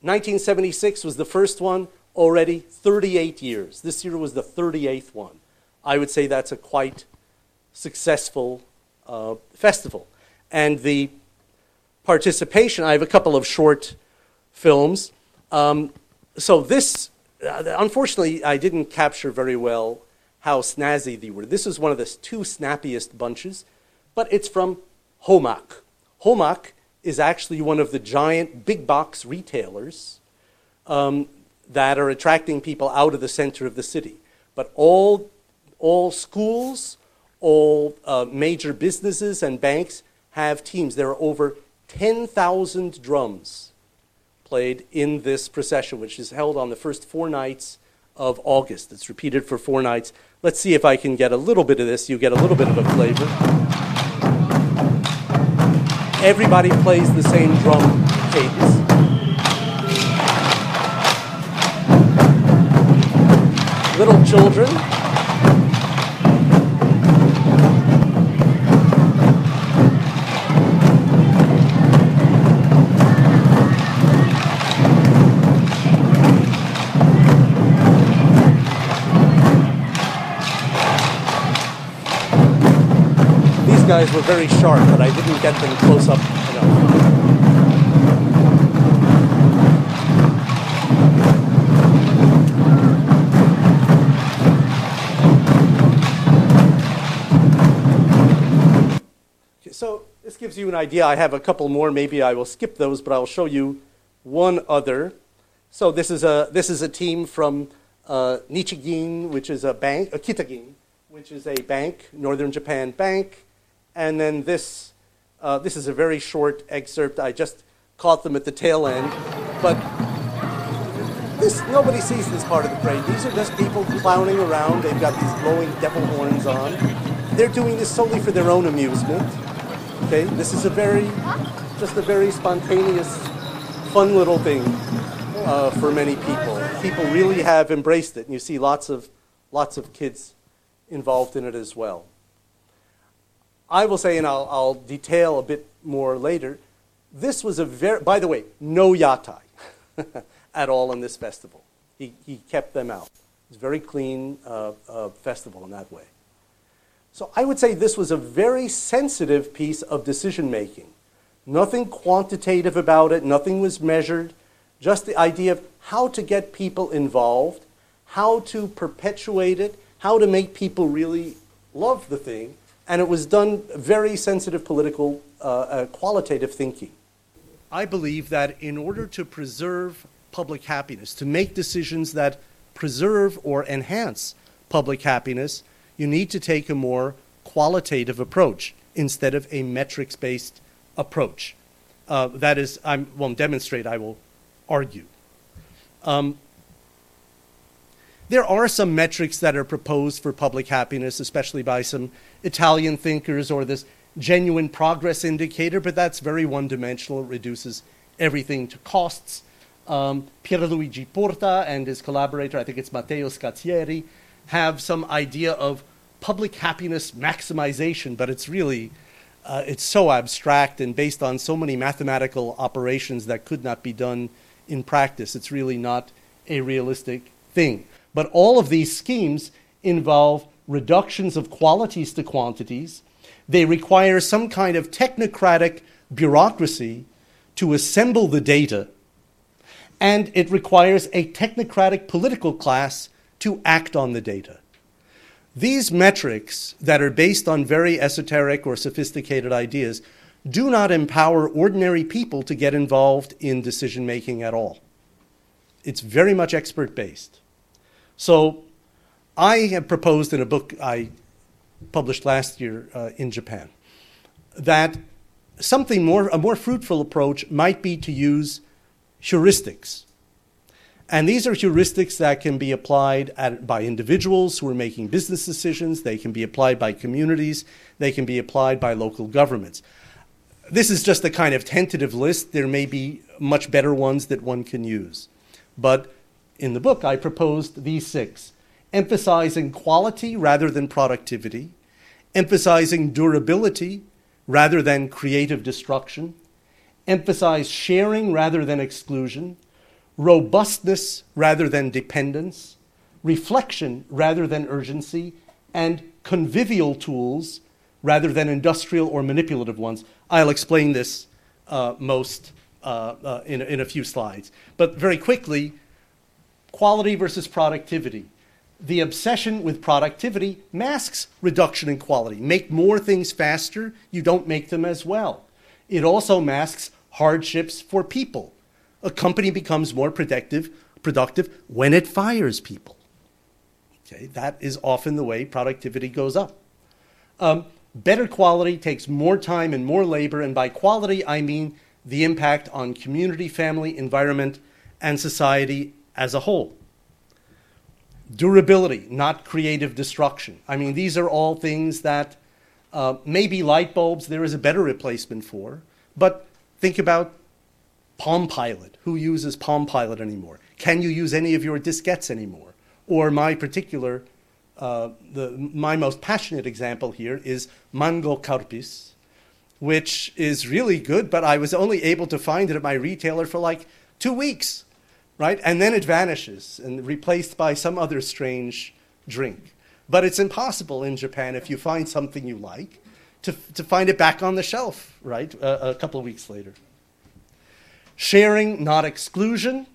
1976 was the first one already 38 years. This year was the 38th one. I would say that's a quite successful uh, festival. And the participation, I have a couple of short films. Um, so this, uh, unfortunately, I didn't capture very well how snazzy they were. This is one of the two snappiest bunches, but it's from Homac. Homac is actually one of the giant big box retailers um, that are attracting people out of the center of the city. But all, all schools, all uh, major businesses and banks have teams. There are over 10,000 drums played in this procession, which is held on the first four nights of August. It's repeated for four nights. Let's see if I can get a little bit of this. You get a little bit of a flavor. Everybody plays the same drum cadence. Little children These guys were very sharp, but I didn't get them close up enough. So this gives you an idea. I have a couple more. Maybe I will skip those, but I'll show you one other. So this is a this is a team from uh, Nichigin, which is a bank, a Kitagin, which is a bank, Northern Japan bank. And then this, uh, this is a very short excerpt. I just caught them at the tail end. But this, nobody sees this part of the parade. These are just people clowning around. They've got these glowing devil horns on. They're doing this solely for their own amusement. Okay, this is a very, just a very spontaneous, fun little thing uh, for many people. People really have embraced it, and you see lots of, lots of kids involved in it as well. I will say, and I'll, I'll detail a bit more later, this was a very, by the way, no yatai at all in this festival. He, he kept them out. It was a very clean uh, uh, festival in that way. So I would say this was a very sensitive piece of decision making. Nothing quantitative about it, nothing was measured, just the idea of how to get people involved, how to perpetuate it, how to make people really love the thing, and it was done very sensitive political, uh, uh, qualitative thinking. I believe that in order to preserve public happiness, to make decisions that preserve or enhance public happiness, you need to take a more qualitative approach instead of a metrics based approach. Uh, that is, I won't demonstrate, I will argue. Um, there are some metrics that are proposed for public happiness, especially by some Italian thinkers, or this genuine progress indicator, but that's very one dimensional. It reduces everything to costs. Um, Pierluigi Porta and his collaborator, I think it's Matteo Scazzieri, have some idea of public happiness maximization, but it's really uh, it's so abstract and based on so many mathematical operations that could not be done in practice. It's really not a realistic thing. But all of these schemes involve reductions of qualities to quantities. They require some kind of technocratic bureaucracy to assemble the data. And it requires a technocratic political class to act on the data. These metrics that are based on very esoteric or sophisticated ideas do not empower ordinary people to get involved in decision making at all. It's very much expert based. So I have proposed in a book I published last year uh, in Japan that something more, a more fruitful approach might be to use heuristics. And these are heuristics that can be applied at, by individuals who are making business decisions, they can be applied by communities, they can be applied by local governments. This is just a kind of tentative list. There may be much better ones that one can use. But in the book, I proposed these six emphasizing quality rather than productivity, emphasizing durability rather than creative destruction, emphasize sharing rather than exclusion, robustness rather than dependence, reflection rather than urgency, and convivial tools rather than industrial or manipulative ones. I'll explain this uh, most uh, uh, in, in a few slides. But very quickly, quality versus productivity. The obsession with productivity masks reduction in quality. Make more things faster, you don't make them as well. It also masks hardships for people. A company becomes more productive, productive when it fires people. Okay, that is often the way productivity goes up. Um, better quality takes more time and more labor, and by quality, I mean the impact on community, family, environment, and society as a whole. Durability, not creative destruction. I mean, these are all things that uh, maybe light bulbs there is a better replacement for, but think about Palm Pilot. Who uses Palm Pilot anymore? Can you use any of your diskettes anymore? Or my particular, uh, the, my most passionate example here is Mango Calpis, which is really good, but I was only able to find it at my retailer for like two weeks, right? And then it vanishes and replaced by some other strange drink. But it's impossible in Japan if you find something you like to, to find it back on the shelf, right? a couple of weeks later. Sharing, not exclusion,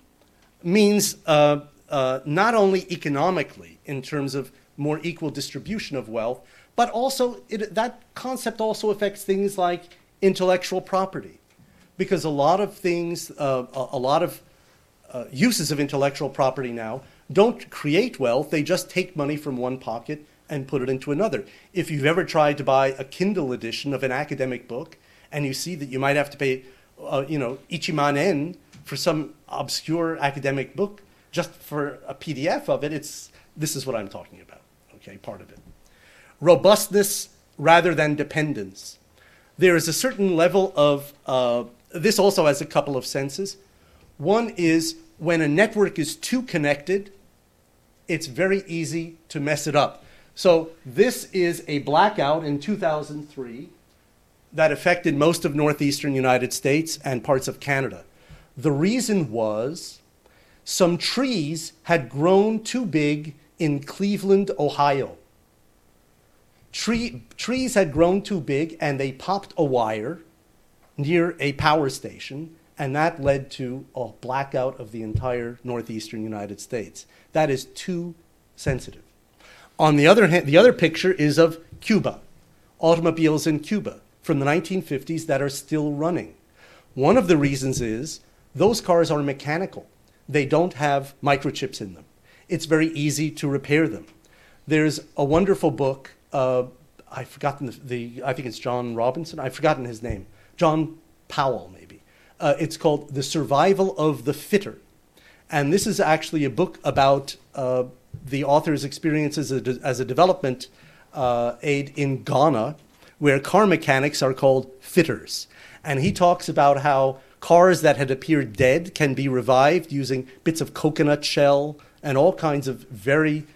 means uh, uh, not only economically in terms of more equal distribution of wealth, but also it, that concept also affects things like intellectual property, because a lot of things, uh, a, lot of uh, uses of intellectual property now don't create wealth; they just take money from one pocket and put it into another. If you've ever tried to buy a Kindle edition of an academic book, and you see that you might have to pay, uh, you know, Ichimanen for some obscure academic book just for a PDF of it, it's this is what I'm talking about. Okay, part of it. Robustness rather than dependence. There is a certain level of uh, this also has a couple of senses. One is when a network is too connected, it's very easy to mess it up. So this is a blackout in 2003 that affected most of northeastern United States and parts of Canada. The reason was some trees had grown too big in Cleveland, Ohio. Tree, trees had grown too big and they popped a wire near a power station, and that led to a blackout of the entire northeastern United States. That is too sensitive. On the other hand, the other picture is of Cuba, automobiles in Cuba from the 1950s that are still running. One of the reasons is those cars are mechanical. They don't have microchips in them. It's very easy to repair them. There's a wonderful book. Uh, I've forgotten the, the, I think it's John Robinson. I've forgotten his name. John Powell, maybe. Uh, it's called The Survival of the Fitter. And this is actually a book about uh, the author's experiences as a, as a development uh, aid in Ghana, where car mechanics are called fitters. And he talks about how cars that had appeared dead can be revived using bits of coconut shell and all kinds of very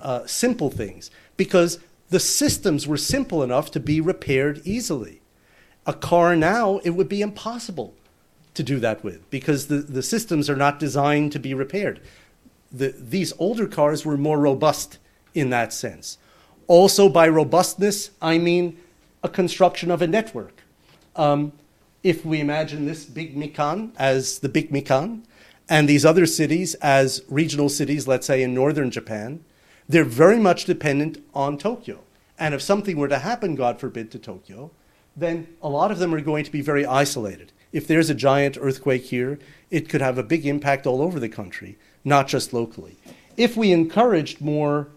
uh, simple things because the systems were simple enough to be repaired easily. A car now, it would be impossible to do that with because the, the systems are not designed to be repaired the, these older cars were more robust in that sense. Also, by robustness, I mean a construction of a network. Um, if we imagine this big Mikan as the big Mikan, and these other cities as regional cities, let's say in northern Japan, they're very much dependent on Tokyo. And if something were to happen, God forbid, to Tokyo, then a lot of them are going to be very isolated. If there's a giant earthquake here, it could have a big impact all over the country not just locally. If we encouraged more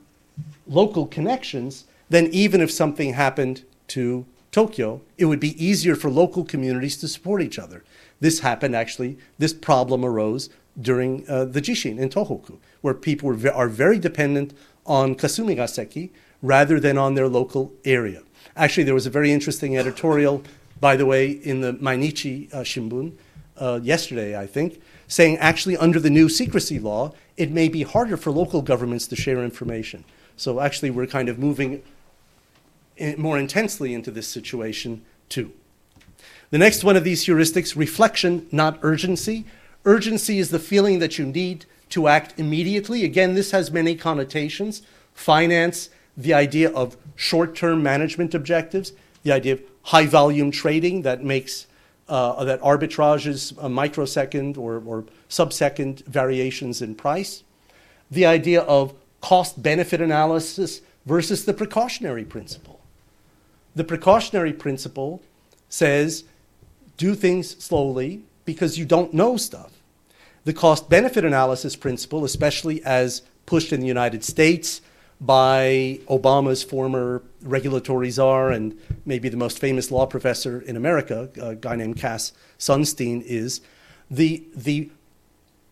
local connections, then even if something happened to Tokyo, it would be easier for local communities to support each other. This happened actually, this problem arose during uh, the Jishin in Tohoku, where people were, are very dependent on Kasumigaseki rather than on their local area. Actually, there was a very interesting editorial, by the way, in the Mainichi uh, Shimbun uh, yesterday, I think, saying actually under the new secrecy law, it may be harder for local governments to share information. So actually, we're kind of moving in, more intensely into this situation too. The next one of these heuristics reflection, not urgency. Urgency is the feeling that you need to act immediately. Again, this has many connotations finance, the idea of short term management objectives, the idea of high volume trading that makes uh, that arbitrages a microsecond or, or subsecond variations in price. the idea of cost benefit analysis versus the precautionary principle. The precautionary principle says do things slowly because you don't know stuff. The cost benefit analysis principle, especially as pushed in the United States by Obama's former regulatory czar and maybe the most famous law professor in America, a guy named Cass Sunstein, is the, the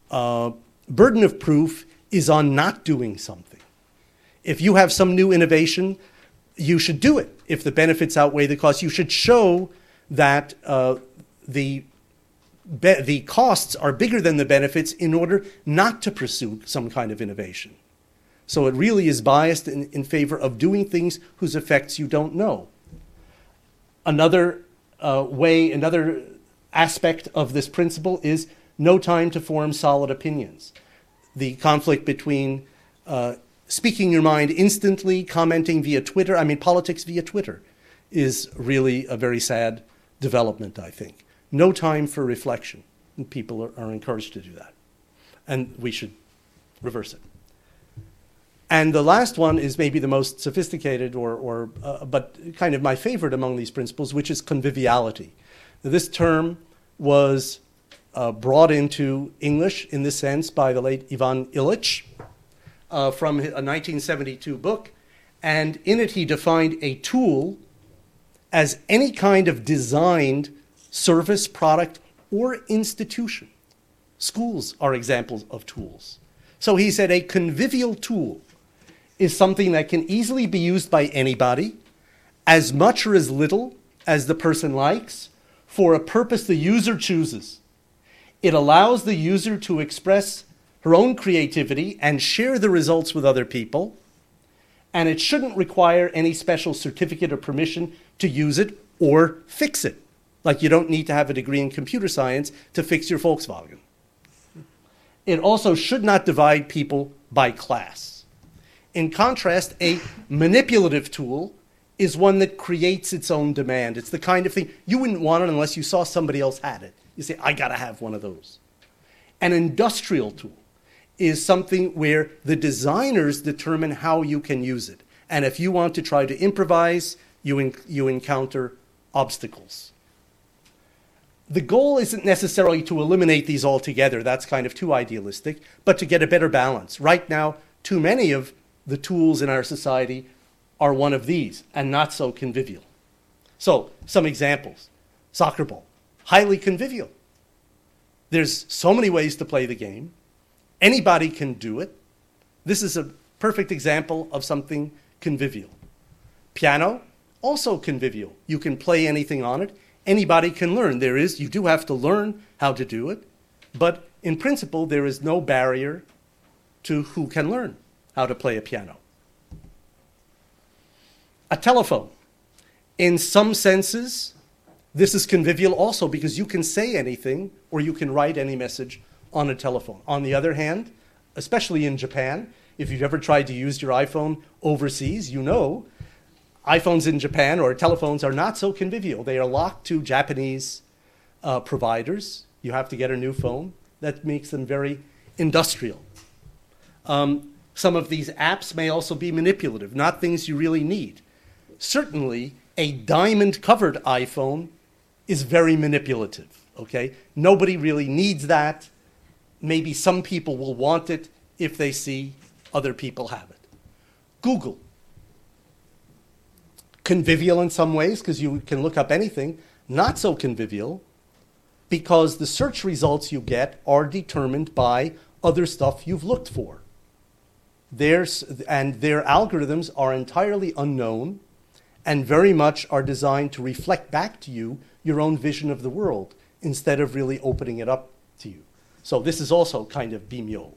uh, burden of proof is on not doing something. If you have some new innovation, you should do it. If the benefits outweigh the costs, you should show that uh, the be- the costs are bigger than the benefits in order not to pursue some kind of innovation. So it really is biased in, in favor of doing things whose effects you don't know. Another uh, way, another aspect of this principle is no time to form solid opinions. The conflict between uh, speaking your mind instantly, commenting via Twitter, I mean, politics via Twitter, is really a very sad development, I think no time for reflection. And people are, are encouraged to do that. And we should reverse it. And the last one is maybe the most sophisticated, or, or uh, but kind of my favorite among these principles, which is conviviality. This term was uh, brought into English in this sense by the late Ivan Illich uh, from a 1972 book. And in it, he defined a tool as any kind of designed service, product, or institution. Schools are examples of tools. So he said a convivial tool is something that can easily be used by anybody, as much or as little as the person likes, for a purpose the user chooses. It allows the user to express her own creativity and share the results with other people, and it shouldn't require any special certificate or permission to use it or fix it. Like you don't need to have a degree in computer science to fix your Volkswagen. It also should not divide people by class. In contrast, a manipulative tool is one that creates its own demand. It's the kind of thing you wouldn't want it unless you saw somebody else had it. You say, I gotta have one of those. An industrial tool is something where the designers determine how you can use it. And if you want to try to improvise, you, you encounter obstacles the goal isn't necessarily to eliminate these altogether, that's kind of too idealistic, but to get a better balance. Right now, too many of the tools in our society are one of these and not so convivial. So, some examples soccer ball, highly convivial. There's so many ways to play the game, anybody can do it. This is a perfect example of something convivial. Piano, also convivial. You can play anything on it anybody can learn. There is, you do have to learn how to do it, but in principle, there is no barrier to who can learn how to play a piano. A telephone. In some senses, this is convivial also because you can say anything or you can write any message on a telephone. On the other hand, especially in Japan, if you've ever tried to use your iPhone overseas, you know iPhones in Japan or telephones are not so convivial. They are locked to Japanese uh, providers. You have to get a new phone. That makes them very industrial. Um, some of these apps may also be manipulative, not things you really need. Certainly, a diamond covered iPhone is very manipulative, okay? Nobody really needs that. Maybe some people will want it if they see other people have it. Google convivial in some ways because you can look up anything, not so convivial because the search results you get are determined by other stuff you've looked for. There's, and their algorithms are entirely unknown and very much are designed to reflect back to you your own vision of the world instead of really opening it up to you. So this is also kind of bimyo.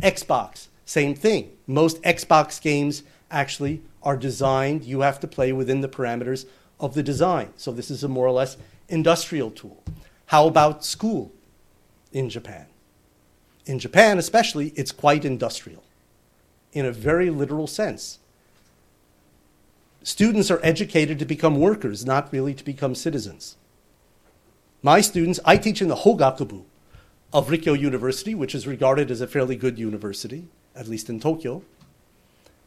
Xbox, same thing. Most Xbox games actually are designed, you have to play within the parameters of the design. So this is a more or less industrial tool. How about school in Japan? In Japan, especially, it's quite industrial in a very literal sense. Students are educated to become workers, not really to become citizens. My students, I teach in the Hogakubu of Rikkyo University, which is regarded as a fairly good university. at least in Tokyo.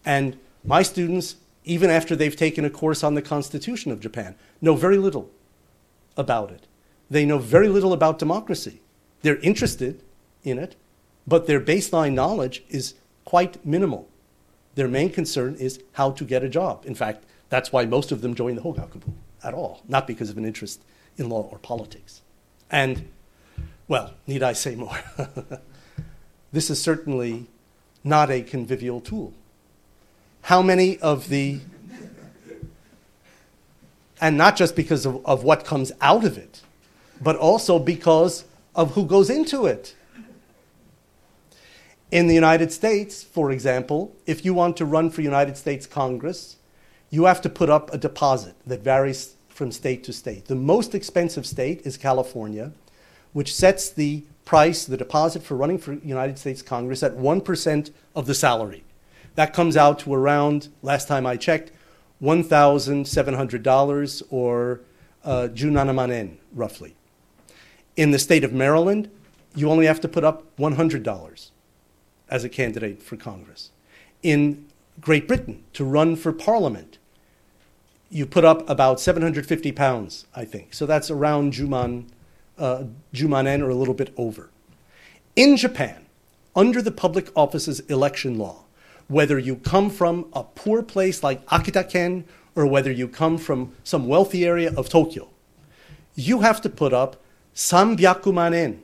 And my students, even after they've taken a course on the Constitution of Japan, know very little about it. They know very little about democracy. They're interested in it, but their baseline knowledge is quite minimal. Their main concern is how to get a job. In fact, that's why most of them join the Hogakubu at all, not because of an interest in law or politics. And, well, need I say more? this is certainly not a convivial tool. How many of the, and not just because of, of what comes out of it, but also because of who goes into it. In the United States, for example, if you want to run for United States Congress, you have to put up a deposit that varies from state to state. The most expensive state is California, which sets the price, the deposit for running for United States Congress at 1% of the salary. That comes out to around, last time I checked, $1,700 or uh, junanamanen, roughly. In the state of Maryland, you only have to put up $100 as a candidate for Congress. In Great Britain, to run for Parliament, you put up about 750 pounds, I think. So that's around Juman, uh, Jumanen or a little bit over. In Japan, under the public offices election law, whether you come from a poor place like Akita-ken or whether you come from some wealthy area of Tokyo, you have to put up sambyakumanen,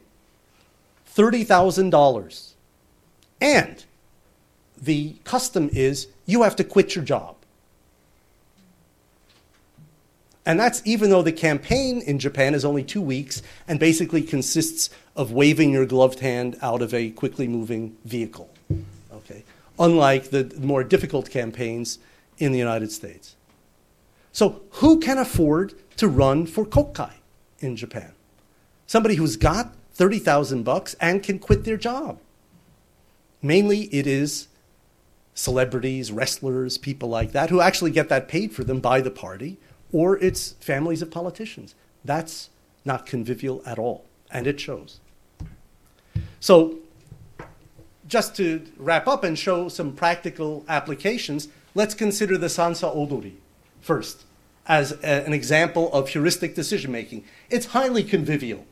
$30,000. And the custom is you have to quit your job. And that's even though the campaign in Japan is only two weeks and basically consists of waving your gloved hand out of a quickly moving vehicle. Okay? Unlike the more difficult campaigns in the United States. So, who can afford to run for Kokai in Japan? Somebody who's got 30,000 bucks and can quit their job. Mainly it is celebrities, wrestlers, people like that who actually get that paid for them by the party or it's families of politicians. That's not convivial at all, and it shows. So, just to wrap up and show some practical applications, let's consider the Sansa Odori first as a, an example of heuristic decision making. It's highly convivial.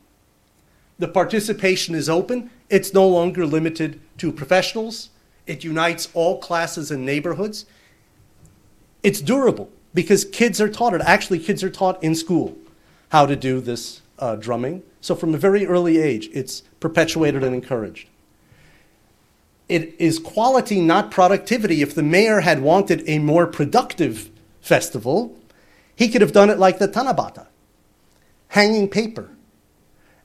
The participation is open, it's no longer limited to professionals, it unites all classes and neighborhoods. It's durable because kids are taught it. Actually, kids are taught in school how to do this uh, drumming. So from a very early age, it's perpetuated and encouraged. It is quality, not productivity. If the mayor had wanted a more productive festival, he could have done it like the Tanabata, hanging paper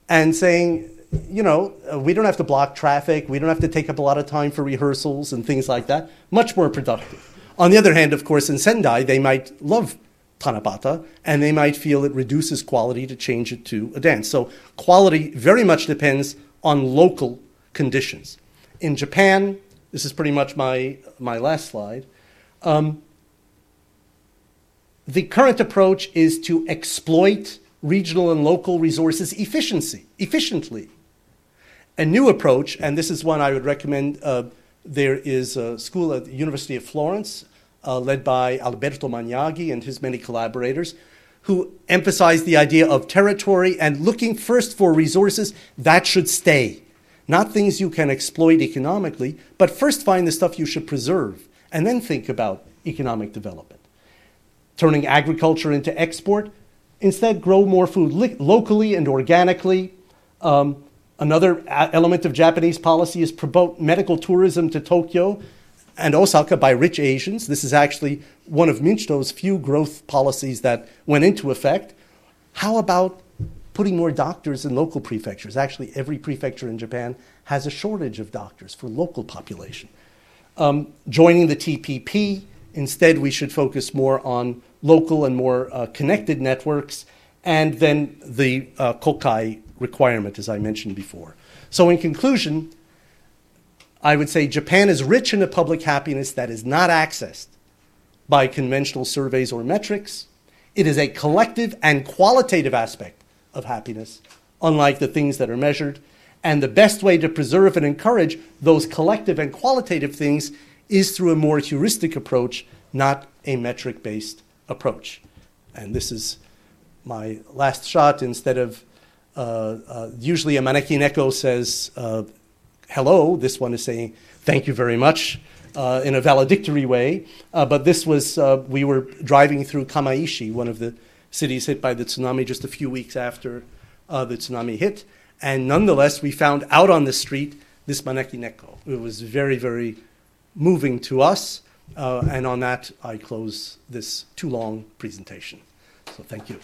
and saying, you know, uh, we don't have to block traffic, we don't have to take up a lot of time for rehearsals and things like that. Much more productive. On the other hand, of course, in Sendai, they might love Tanabata and they might feel it reduces quality to change it to a dance. So quality very much depends on local conditions. In Japan, this is pretty much my, my last slide. Um, the current approach is to exploit regional and local resources efficiency, efficiently. A new approach, and this is one I would recommend uh, there is a school at the University of Florence, uh, led by Alberto Magnaghi and his many collaborators, who emphasize the idea of territory and looking first for resources that should stay. Not things you can exploit economically, but first find the stuff you should preserve and then think about economic development. Turning agriculture into export, instead, grow more food li- locally and organically. Um, Another element of Japanese policy is promote medical tourism to Tokyo and Osaka by rich Asians. This is actually one of Minshuto's few growth policies that went into effect. How about putting more doctors in local prefectures? Actually, every prefecture in Japan has a shortage of doctors for local population. Um, joining the TPP, instead, we should focus more on local and more uh, connected networks, and then the uh, Kokai requirement, as I mentioned before. So, in conclusion, I would say Japan is rich in a public happiness that is not accessed by conventional surveys or metrics. It is a collective and qualitative aspect of happiness, unlike the things that are measured. And the best way to preserve and encourage those collective and qualitative things is through a more heuristic approach, not a metric based approach. And this is my last shot. Instead of usually a maneki says uh, hello, this one is saying thank you very much uh, in a valedictory way. Uh, but this was, uh, we were driving through Kamaishi, one of the cities hit by the tsunami just a few weeks after the tsunami hit. And nonetheless, we found out on the street this maneki neko. It was very, very moving to us. Uh, and on that, I close this too long presentation. So thank you.